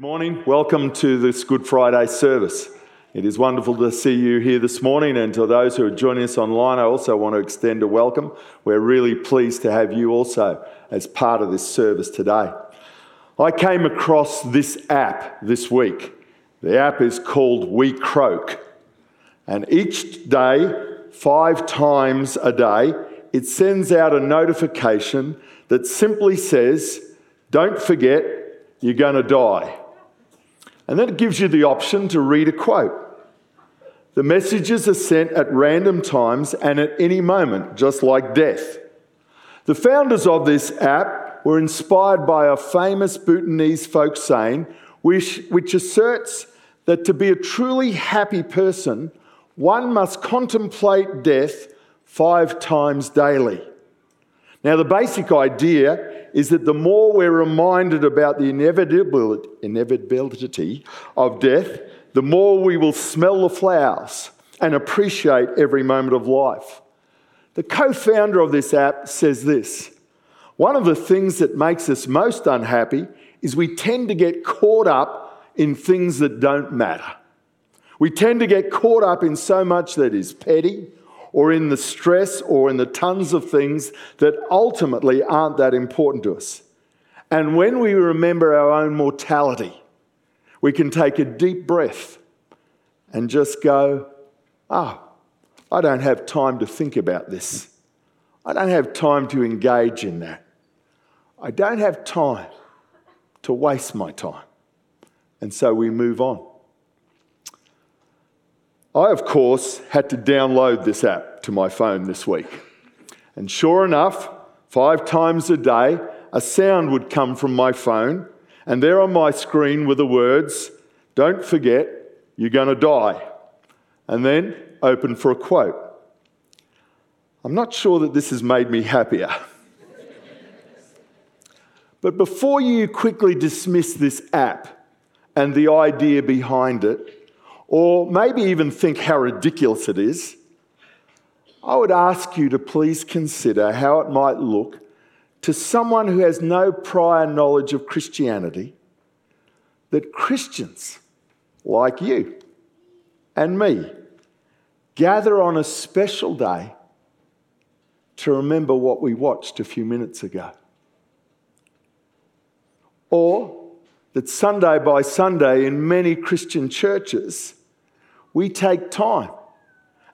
morning. Welcome to this Good Friday service. It is wonderful to see you here this morning, and to those who are joining us online, I also want to extend a welcome. We're really pleased to have you also as part of this service today. I came across this app this week. The app is called WeCroak, and each day, five times a day, it sends out a notification that simply says, Don't forget, you're going to die. And then it gives you the option to read a quote. The messages are sent at random times and at any moment, just like death. The founders of this app were inspired by a famous Bhutanese folk saying, which, which asserts that to be a truly happy person, one must contemplate death five times daily. Now, the basic idea is that the more we're reminded about the inevitability of death, the more we will smell the flowers and appreciate every moment of life. The co founder of this app says this One of the things that makes us most unhappy is we tend to get caught up in things that don't matter. We tend to get caught up in so much that is petty or in the stress or in the tons of things that ultimately aren't that important to us. And when we remember our own mortality, we can take a deep breath and just go, ah, oh, I don't have time to think about this. I don't have time to engage in that. I don't have time to waste my time. And so we move on. I, of course, had to download this app to my phone this week. And sure enough, five times a day, a sound would come from my phone, and there on my screen were the words, Don't forget, you're going to die. And then open for a quote. I'm not sure that this has made me happier. but before you quickly dismiss this app and the idea behind it, or maybe even think how ridiculous it is, I would ask you to please consider how it might look to someone who has no prior knowledge of Christianity that Christians like you and me gather on a special day to remember what we watched a few minutes ago. Or that Sunday by Sunday in many Christian churches, we take time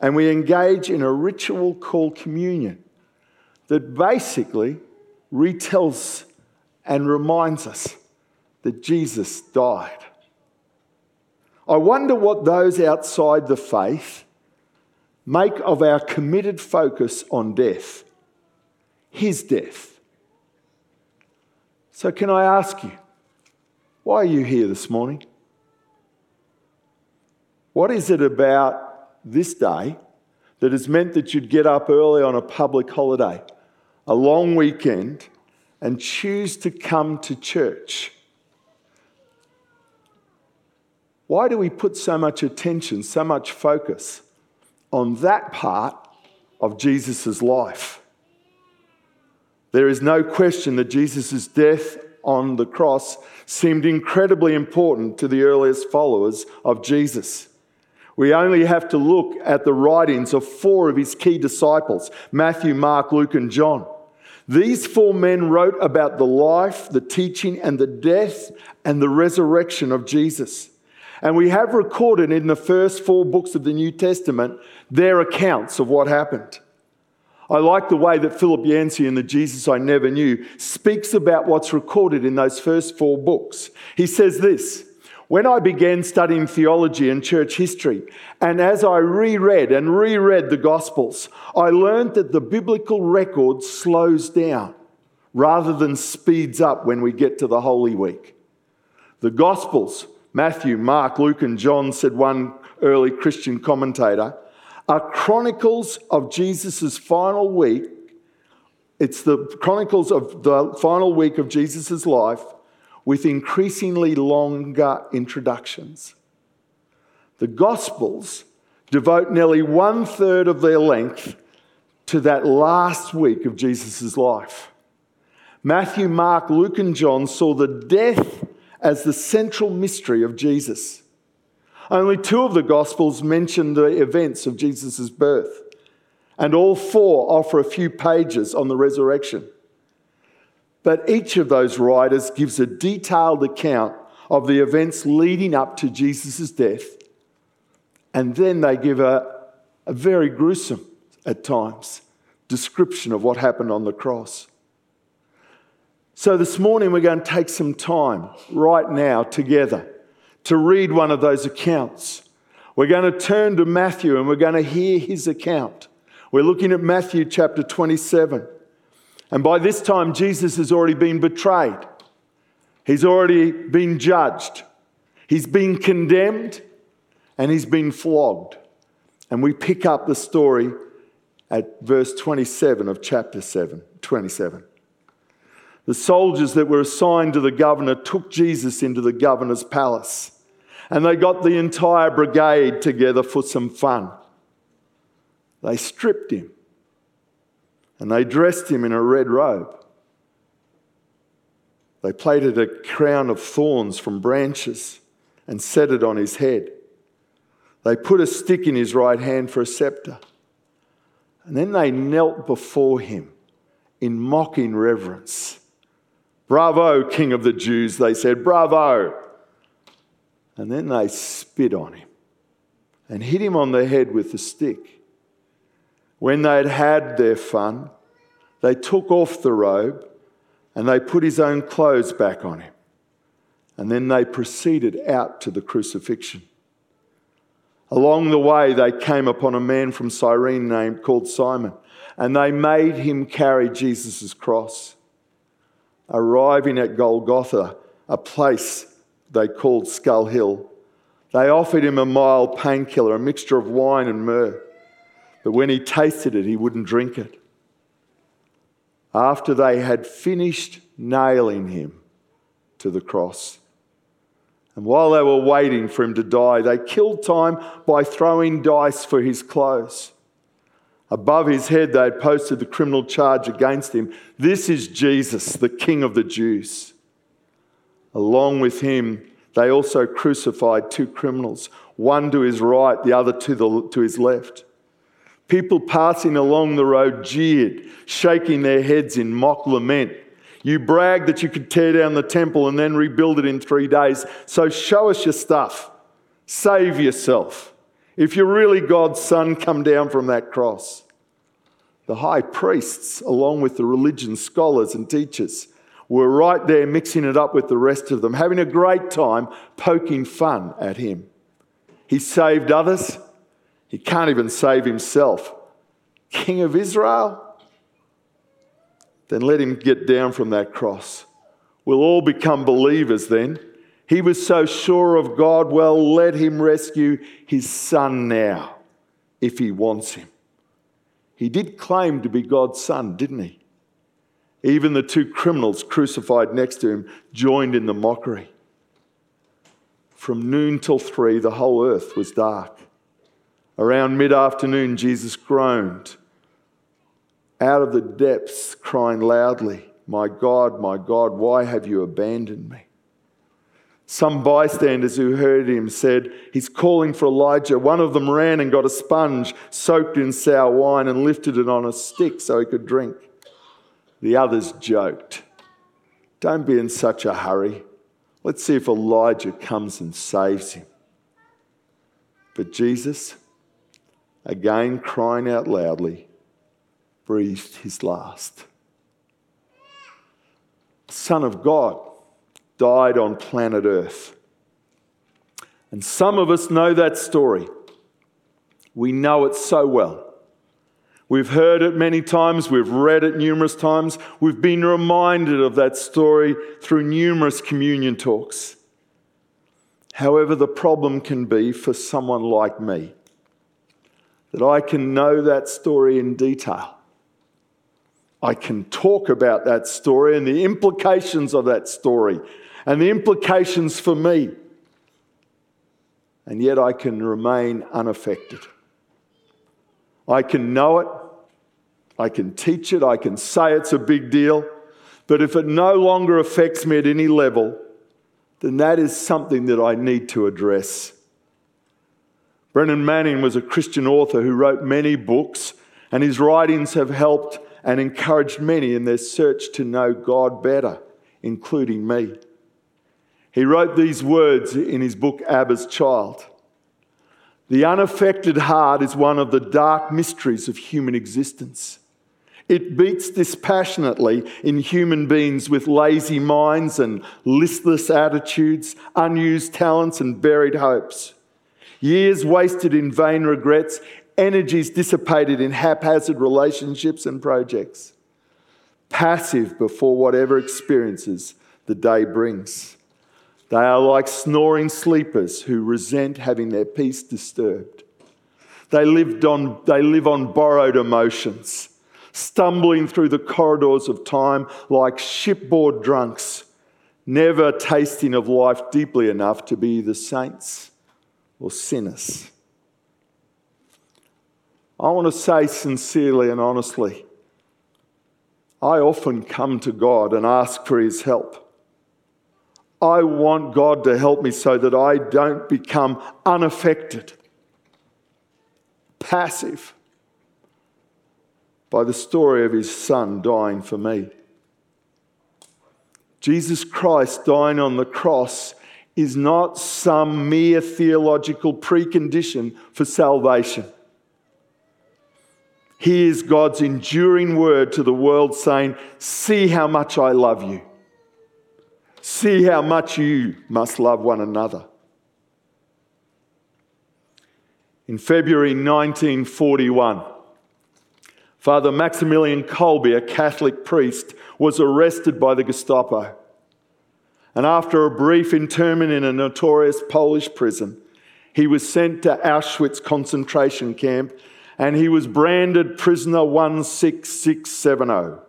and we engage in a ritual called communion that basically retells and reminds us that Jesus died. I wonder what those outside the faith make of our committed focus on death, his death. So, can I ask you, why are you here this morning? What is it about this day that has meant that you'd get up early on a public holiday, a long weekend, and choose to come to church? Why do we put so much attention, so much focus on that part of Jesus' life? There is no question that Jesus' death on the cross seemed incredibly important to the earliest followers of Jesus. We only have to look at the writings of four of his key disciples Matthew, Mark, Luke, and John. These four men wrote about the life, the teaching, and the death and the resurrection of Jesus. And we have recorded in the first four books of the New Testament their accounts of what happened. I like the way that Philip Yancey in The Jesus I Never Knew speaks about what's recorded in those first four books. He says this when I began studying theology and church history, and as I reread and reread the Gospels, I learned that the biblical record slows down rather than speeds up when we get to the Holy Week. The Gospels, Matthew, Mark, Luke, and John, said one early Christian commentator, are chronicles of Jesus' final week. It's the chronicles of the final week of Jesus' life with increasingly longer introductions. The Gospels devote nearly one third of their length to that last week of Jesus' life. Matthew, Mark, Luke, and John saw the death as the central mystery of Jesus. Only two of the Gospels mention the events of Jesus' birth, and all four offer a few pages on the resurrection. But each of those writers gives a detailed account of the events leading up to Jesus' death, and then they give a, a very gruesome, at times, description of what happened on the cross. So, this morning we're going to take some time right now together to read one of those accounts. We're going to turn to Matthew and we're going to hear his account. We're looking at Matthew chapter 27. And by this time, Jesus has already been betrayed, he's already been judged, he's been condemned, and he's been flogged. And we pick up the story at verse 27 of chapter 7, 27. The soldiers that were assigned to the governor took Jesus into the governor's palace and they got the entire brigade together for some fun. They stripped him and they dressed him in a red robe. They plaited a crown of thorns from branches and set it on his head. They put a stick in his right hand for a scepter. And then they knelt before him in mocking reverence. Bravo, King of the Jews, they said, Bravo. And then they spit on him and hit him on the head with the stick. When they'd had their fun, they took off the robe and they put his own clothes back on him. And then they proceeded out to the crucifixion. Along the way, they came upon a man from Cyrene named called Simon, and they made him carry Jesus' cross arriving at Golgotha, a place they called Skull Hill. They offered him a mild painkiller, a mixture of wine and myrrh. But when he tasted it, he wouldn't drink it. After they had finished nailing him to the cross, and while they were waiting for him to die, they killed time by throwing dice for his clothes. Above his head, they had posted the criminal charge against him This is Jesus, the King of the Jews. Along with him, they also crucified two criminals, one to his right, the other to, the, to his left. People passing along the road jeered, shaking their heads in mock lament. You bragged that you could tear down the temple and then rebuild it in three days. So show us your stuff. Save yourself. If you're really God's son, come down from that cross. The high priests, along with the religion scholars and teachers, were right there mixing it up with the rest of them, having a great time poking fun at him. He saved others, he can't even save himself. King of Israel? Then let him get down from that cross. We'll all become believers then. He was so sure of God, well, let him rescue his son now if he wants him. He did claim to be God's son, didn't he? Even the two criminals crucified next to him joined in the mockery. From noon till three, the whole earth was dark. Around mid afternoon, Jesus groaned out of the depths, crying loudly, My God, my God, why have you abandoned me? Some bystanders who heard him said, He's calling for Elijah. One of them ran and got a sponge soaked in sour wine and lifted it on a stick so he could drink. The others joked, Don't be in such a hurry. Let's see if Elijah comes and saves him. But Jesus, again crying out loudly, breathed his last. Son of God died on planet Earth. And some of us know that story. We know it so well. We've heard it many times, we've read it numerous times, we've been reminded of that story through numerous communion talks. However, the problem can be for someone like me that I can know that story in detail. I can talk about that story and the implications of that story and the implications for me. And yet I can remain unaffected. I can know it, I can teach it, I can say it's a big deal, but if it no longer affects me at any level, then that is something that I need to address. Brennan Manning was a Christian author who wrote many books, and his writings have helped and encouraged many in their search to know God better, including me. He wrote these words in his book, Abba's Child. The unaffected heart is one of the dark mysteries of human existence. It beats dispassionately in human beings with lazy minds and listless attitudes, unused talents, and buried hopes. Years wasted in vain regrets, energies dissipated in haphazard relationships and projects. Passive before whatever experiences the day brings. They are like snoring sleepers who resent having their peace disturbed. They, lived on, they live on borrowed emotions stumbling through the corridors of time like shipboard drunks, never tasting of life deeply enough to be the saints or sinners. I want to say sincerely and honestly, I often come to God and ask for His help. I want God to help me so that I don't become unaffected, passive by the story of his son dying for me. Jesus Christ dying on the cross is not some mere theological precondition for salvation. He is God's enduring word to the world saying, See how much I love you. See how much you must love one another. In February 1941, Father Maximilian Kolbe, a Catholic priest, was arrested by the Gestapo. And after a brief internment in a notorious Polish prison, he was sent to Auschwitz concentration camp and he was branded prisoner 16670.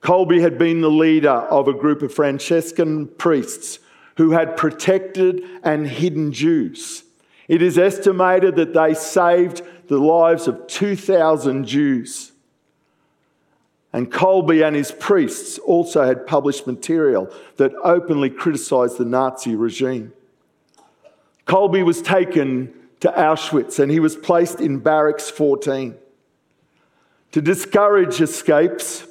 Kolbe had been the leader of a group of Franciscan priests who had protected and hidden Jews. It is estimated that they saved the lives of 2,000 Jews. And Kolbe and his priests also had published material that openly criticized the Nazi regime. Kolbe was taken to Auschwitz and he was placed in Barracks 14. To discourage escapes,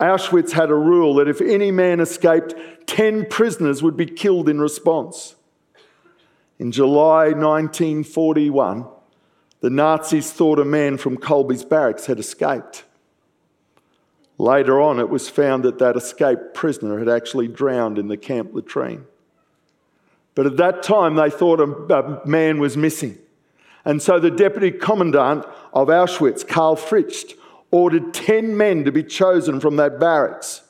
Auschwitz had a rule that if any man escaped, 10 prisoners would be killed in response. In July 1941, the Nazis thought a man from Kolbe's barracks had escaped. Later on, it was found that that escaped prisoner had actually drowned in the camp latrine. But at that time, they thought a, man was missing. And so the deputy commandant of Auschwitz, Karl Fritsch, ordered 10 men to be chosen from that barracks.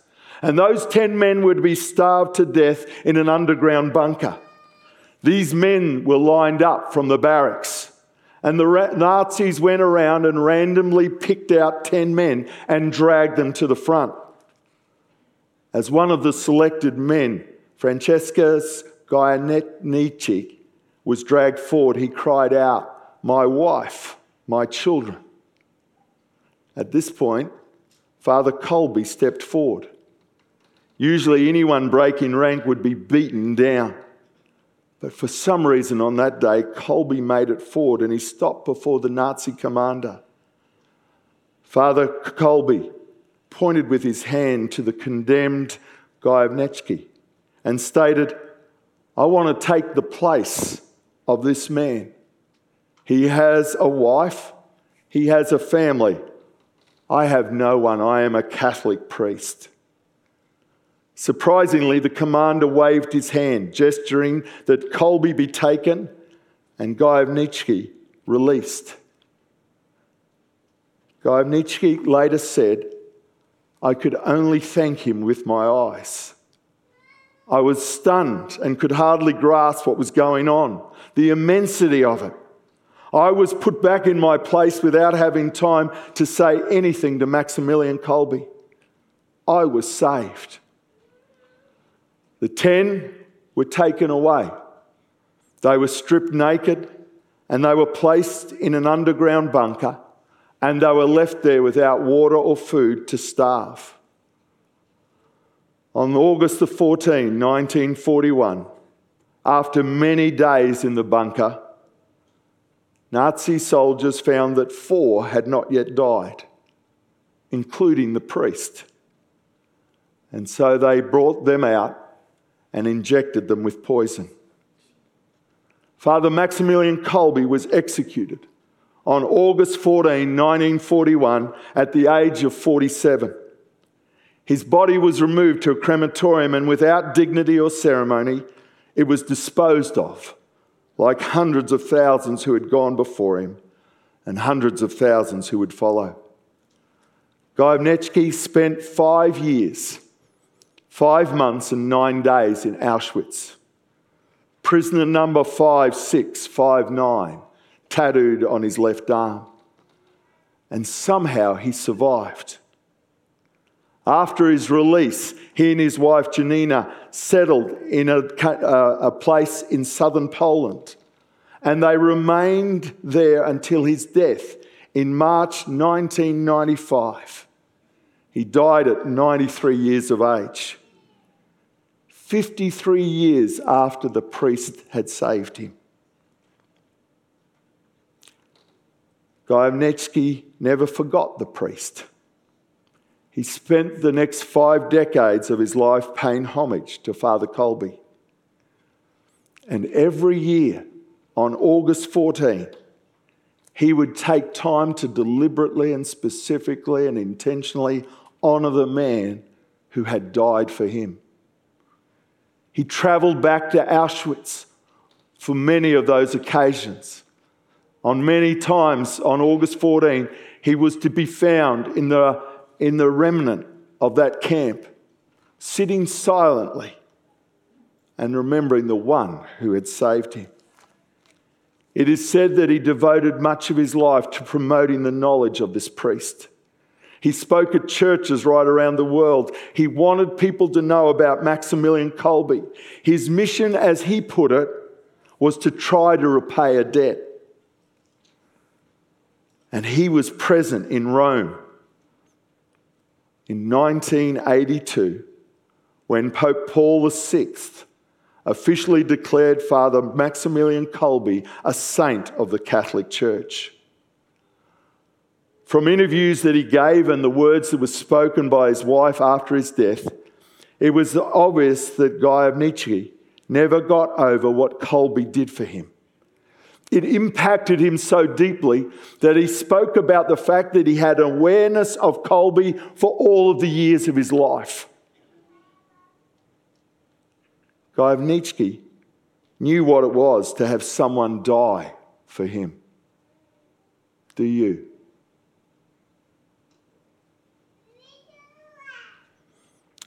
And those 10 men were to be starved to death in an underground bunker. These men were lined up from the barracks. And the Nazis went around and randomly picked out 10 men and dragged them to the front. As one of the selected men, Franciszek Gajowniczek, was dragged forward, he cried out, My wife, my children. At this point, Father Kolbe stepped forward. Usually, anyone breaking rank would be beaten down. But for some reason on that day, Kolbe made it forward and he stopped before the Nazi commander. Father Kolbe pointed with his hand to the condemned Gajowniczek and stated, I want to take the place of this man. He has a wife, he has a family. I have no one. I am a Catholic priest. Surprisingly, the commander waved his hand, gesturing that Kolbe be taken and Gajowniczek released. Gajowniczek later said, I could only thank him with my eyes. I was stunned and could hardly grasp what was going on, the immensity of it. I was put back in my place without having time to say anything to Maximilian Kolbe. I was saved. The ten were taken away. They were stripped naked and they were placed in an underground bunker and they were left there without water or food to starve. On August the 14, 1941, after many days in the bunker, Nazi soldiers found that four had not yet died, including the priest. And so they brought them out and injected them with poison. Father Maximilian Kolbe was executed on August 14, 1941, at the age of 47. His body was removed to a crematorium and without dignity or ceremony, it was disposed of, like hundreds of thousands who had gone before him and hundreds of thousands who would follow. Gajowniczek spent five years, five months, and nine days in Auschwitz. Prisoner number 5659 tattooed on his left arm. And somehow he survived. After his release, he and his wife Janina settled in a, uh, a, place in southern Poland. And they remained there until his death in March 1995. He died at 93 years of age, 53 years after the priest had saved him. Gajowniczek never forgot the priest. He spent the next five decades of his life paying homage to Father Kolbe. And every year on August 14, he would take time to deliberately and specifically and intentionally honour the man who had died for him. He travelled back to Auschwitz for many of those occasions. On many times on August 14, he was to be found in the, in the remnant of that camp, sitting silently and remembering the one who had saved him. It is said that he devoted much of his life to promoting the knowledge of this priest. He spoke at churches right around the world. He wanted people to know about Maximilian Kolbe. His mission, as he put it, was to try to repay a debt and he was present in Rome in 1982 when Pope Paul VI officially declared Father Maximilian Kolbe a saint of the Catholic Church. From interviews that he gave and the words that were spoken by his wife after his death, it was obvious that Gajowniczek never got over what Kolbe did for him. It impacted him so deeply that he spoke about the fact that he had awareness of Kolbe for all of the years of his life. Gajowniczek knew what it was to have someone die for him. Do you?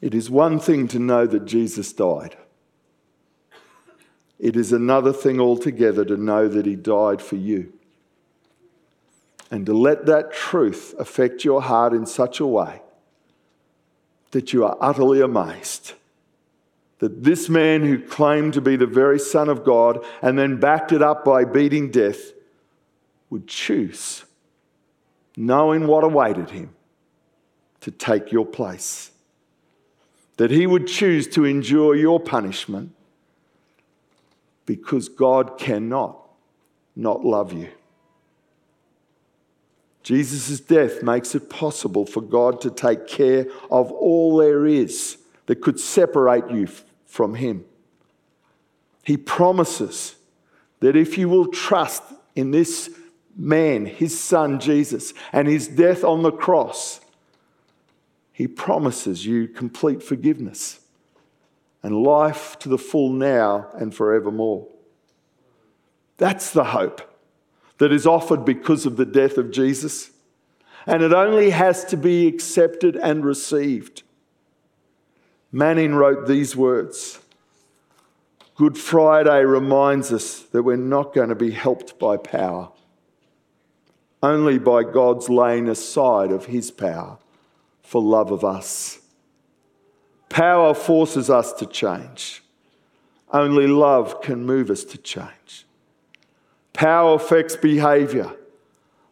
It is one thing to know that Jesus died. It is another thing altogether to know that He died for you. And to let that truth affect your heart in such a way that you are utterly amazed that this man who claimed to be the very Son of God and then backed it up by beating death would choose, knowing what awaited him, to take your place. That he would choose to endure your punishment because God cannot not love you. Jesus' death makes it possible for God to take care of all there is that could separate you from Him. He promises that if you will trust in this man, His Son Jesus, and His death on the cross, He promises you complete forgiveness and life to the full now and forevermore. That's the hope that is offered because of the death of Jesus. And it only has to be accepted and received. Manning wrote these words Good Friday reminds us that we're not going to be helped by power, only by God's laying aside of his power for love of us. Power forces us to change. Only love can move us to change. Power affects behavior,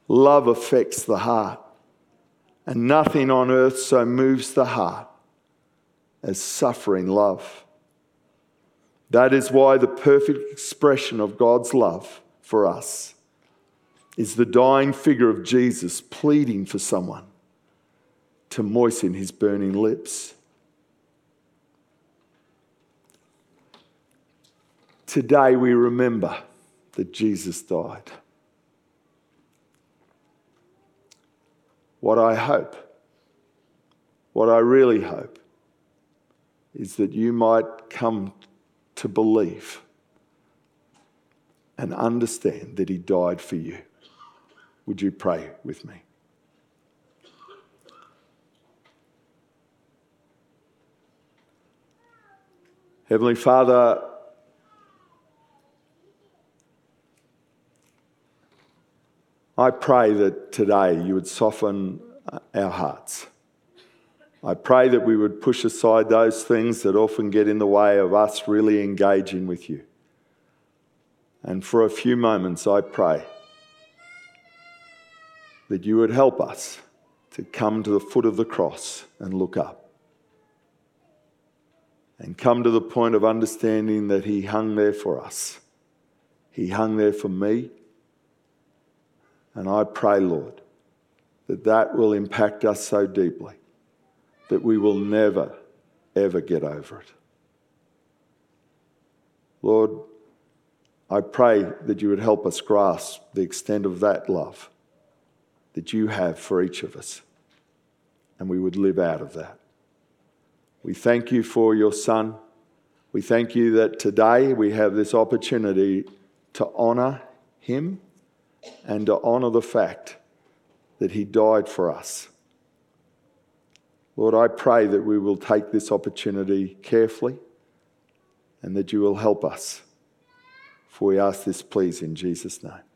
love affects the heart. And nothing on earth so moves the heart as suffering love. That is why the perfect expression of God's love for us is the dying figure of Jesus pleading for someone to moisten his burning lips. Today we remember that Jesus died. What I hope, what I really hope, is that you might come to believe and understand that He died for you. Would you pray with me? Heavenly Father, I pray that today you would soften our hearts. I pray that we would push aside those things that often get in the way of us really engaging with you. And for a few moments, I pray that you would help us to come to the foot of the cross and look up. And come to the point of understanding that He hung there for us. He hung there for me. And I pray, Lord, that that will impact us so deeply that we will never, ever get over it. Lord, I pray that you would help us grasp the extent of that love that you have for each of us, and we would live out of that. We thank you for your Son. We thank you that today we have this opportunity to honour him and to honour the fact that he died for us. Lord, I pray that we will take this opportunity carefully and that you will help us. For we ask this, please, in Jesus' name.